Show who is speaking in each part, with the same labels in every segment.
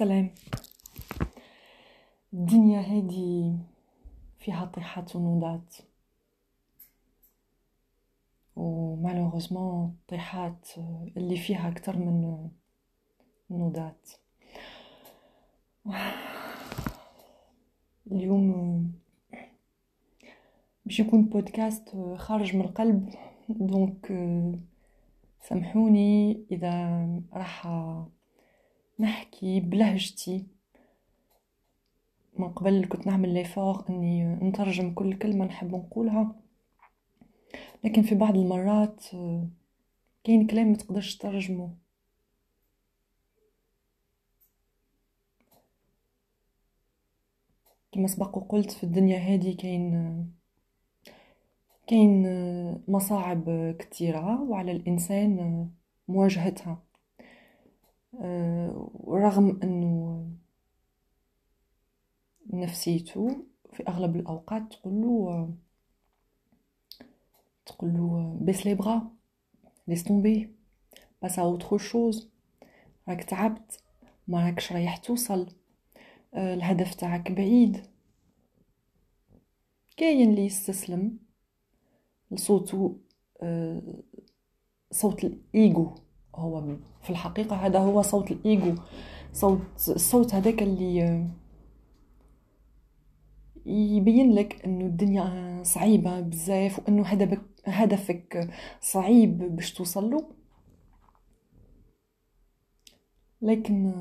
Speaker 1: سلام الدنيا هذه فيها طيحات ونوضات. و malheureusement طيحات اللي فيها أكتر من نوضات. اليوم باش يكون بودكاست خارج من القلب دونك سامحوني إذا راح نحكي بلهجتي من قبل كنت نعمل ليفور إني نترجم كل كلمة نحب نقولها. لكن في بعض المرات كاين كلام ما تقدرش تترجمه. كما سبق وقلت في الدنيا هذه كاين كاين مصاعب كثيرة وعلى الإنسان مواجهتها. رغم أنه نفسيته في أغلب الأوقات تقول تقول بيس لي بغا ليس تومبي باس ا اوتر شوز راك تعبت ما راكش رايح توصل الهدف تاعك بعيد. كاين اللي يستسلم لصوته صوت الايجو هو في الحقيقة هذا هو صوت الإيجو صوت الصوت هذاك اللي يبين لك إنه الدنيا صعيبة بزاف وإنه هدفك هدفك صعيب باش توصل له. لكن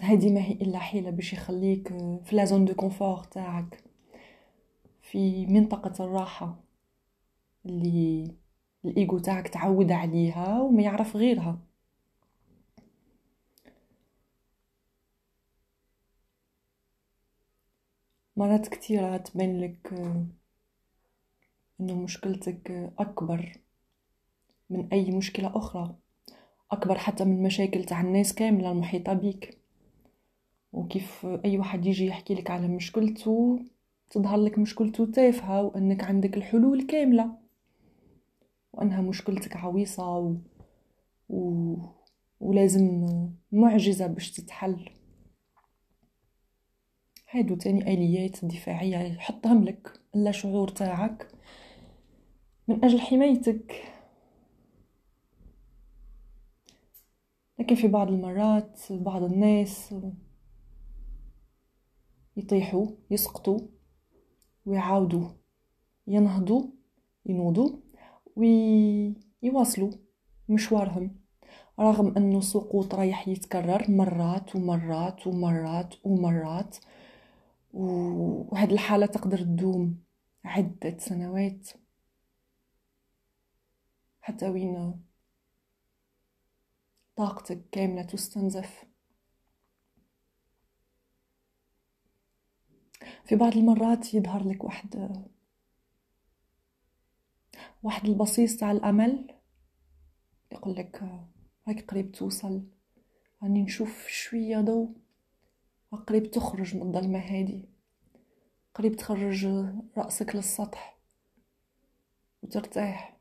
Speaker 1: هذه ما هي إلا حيلة باش يخليك في la zone de confort تاعك في منطقة الراحة اللي الإيجو تاعك تعود عليها وما يعرف غيرها. مرات كثيرة تبين لك إنه مشكلتك أكبر من أي مشكلة أخرى أكبر حتى من مشاكل تاع الناس كاملة المحيطة بيك. وكيف أي واحد يجي يحكي لك على مشكلته تظهر لك مشكلته تافهة وإنك عندك الحلول كاملة. وأنها مشكلتك عويصة و... و... ولازم معجزة باش تتحل. هادو تاني آليات دفاعية يحطهم لك اللا شعور تاعك. من أجل حمايتك. لكن في بعض المرات بعض الناس يطيحوا يسقطوا ويعاودوا ينهضوا ينوضوا. ويواصلوا مشوارهم رغم أنه السقوط رايح يتكرر مرات ومرات ومرات ومرات وهذه الحالة تقدر تدوم عدة سنوات. حتى وين طاقتك كاملة تستنزف. في بعض المرات يظهر لك واحد واحد البصيص تاع الأمل يقول لك راك قريب توصل راني نشوف شوية ضوء قريب تخرج من الظلمة هادي قريب تخرج رأسك للسطح وترتاح.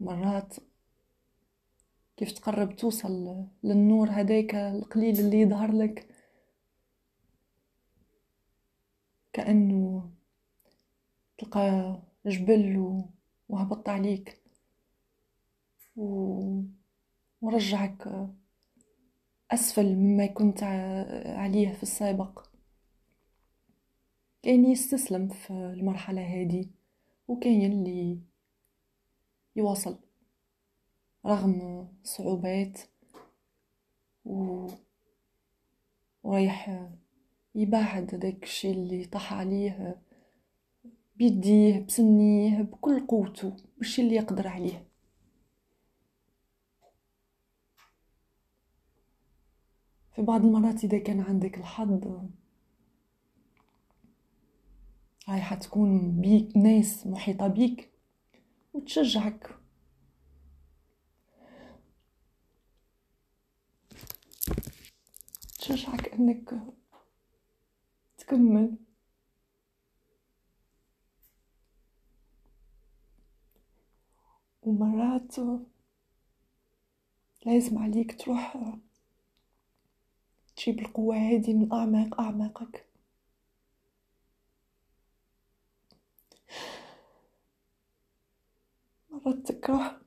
Speaker 1: مرات كيف تقرب توصل للنور هداك القليل اللي يظهر لك كأنه تلقى جبل وهبط عليك و... ورجعك أسفل مما كنت عليه في السابق. كاين يستسلم في المرحلة هذه وكاين اللي يواصل رغم صعوبات و... ورايح يبعد داك الشي اللي طاح عليه بيديه بسنيه بكل قوته بالشي اللي يقدر عليه. في بعض المرات إذا كان عندك الحظ هاي حتكون بيك ناس محيطة بيك وتشجعك. تشجعك إنك تكمل. ومرات لازم عليك تروح تجيب القوة هذه من أعماق أعماقك. مرات تكره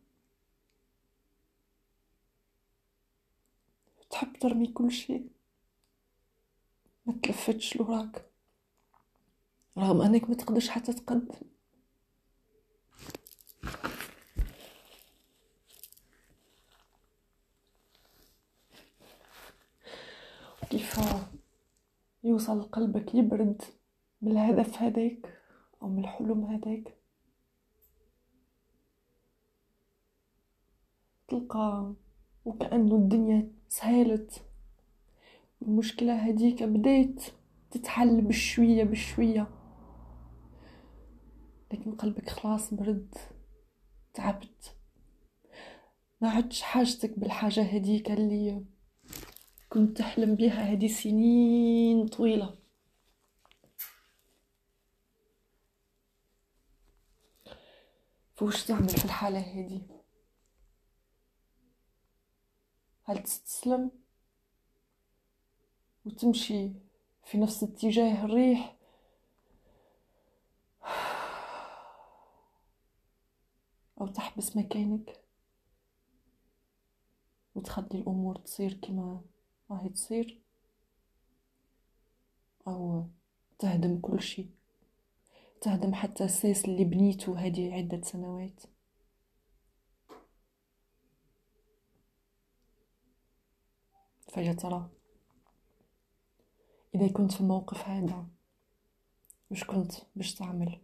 Speaker 1: تحب ترمي كل شيء. ما تلفتش لوراك. رغم أنك ما تقدرش حتى تقدم. كيف يوصل قلبك يبرد من الهدف هذاك أو من الحلم هذاك؟ تلقى وكأنه الدنيا سهلت المشكلة هديك بديت تتحل بشوية بشوية لكن قلبك خلاص برد تعبت. ما عدش حاجتك بالحاجة هديك اللي كنت تحلم بها هذه سنين طويلة. فوش تعمل في الحالة هذه؟ هل تستسلم؟ وتمشي في نفس اتجاه الريح؟ أو تحبس مكانك؟ وتخلي الأمور تصير كما راهي تصير أو تهدم كل شيء تهدم حتى الساس اللي بنيته هذه عدة سنوات. فيا ترى إذا كنت في الموقف هذا وش كنت؟ باش تعمل؟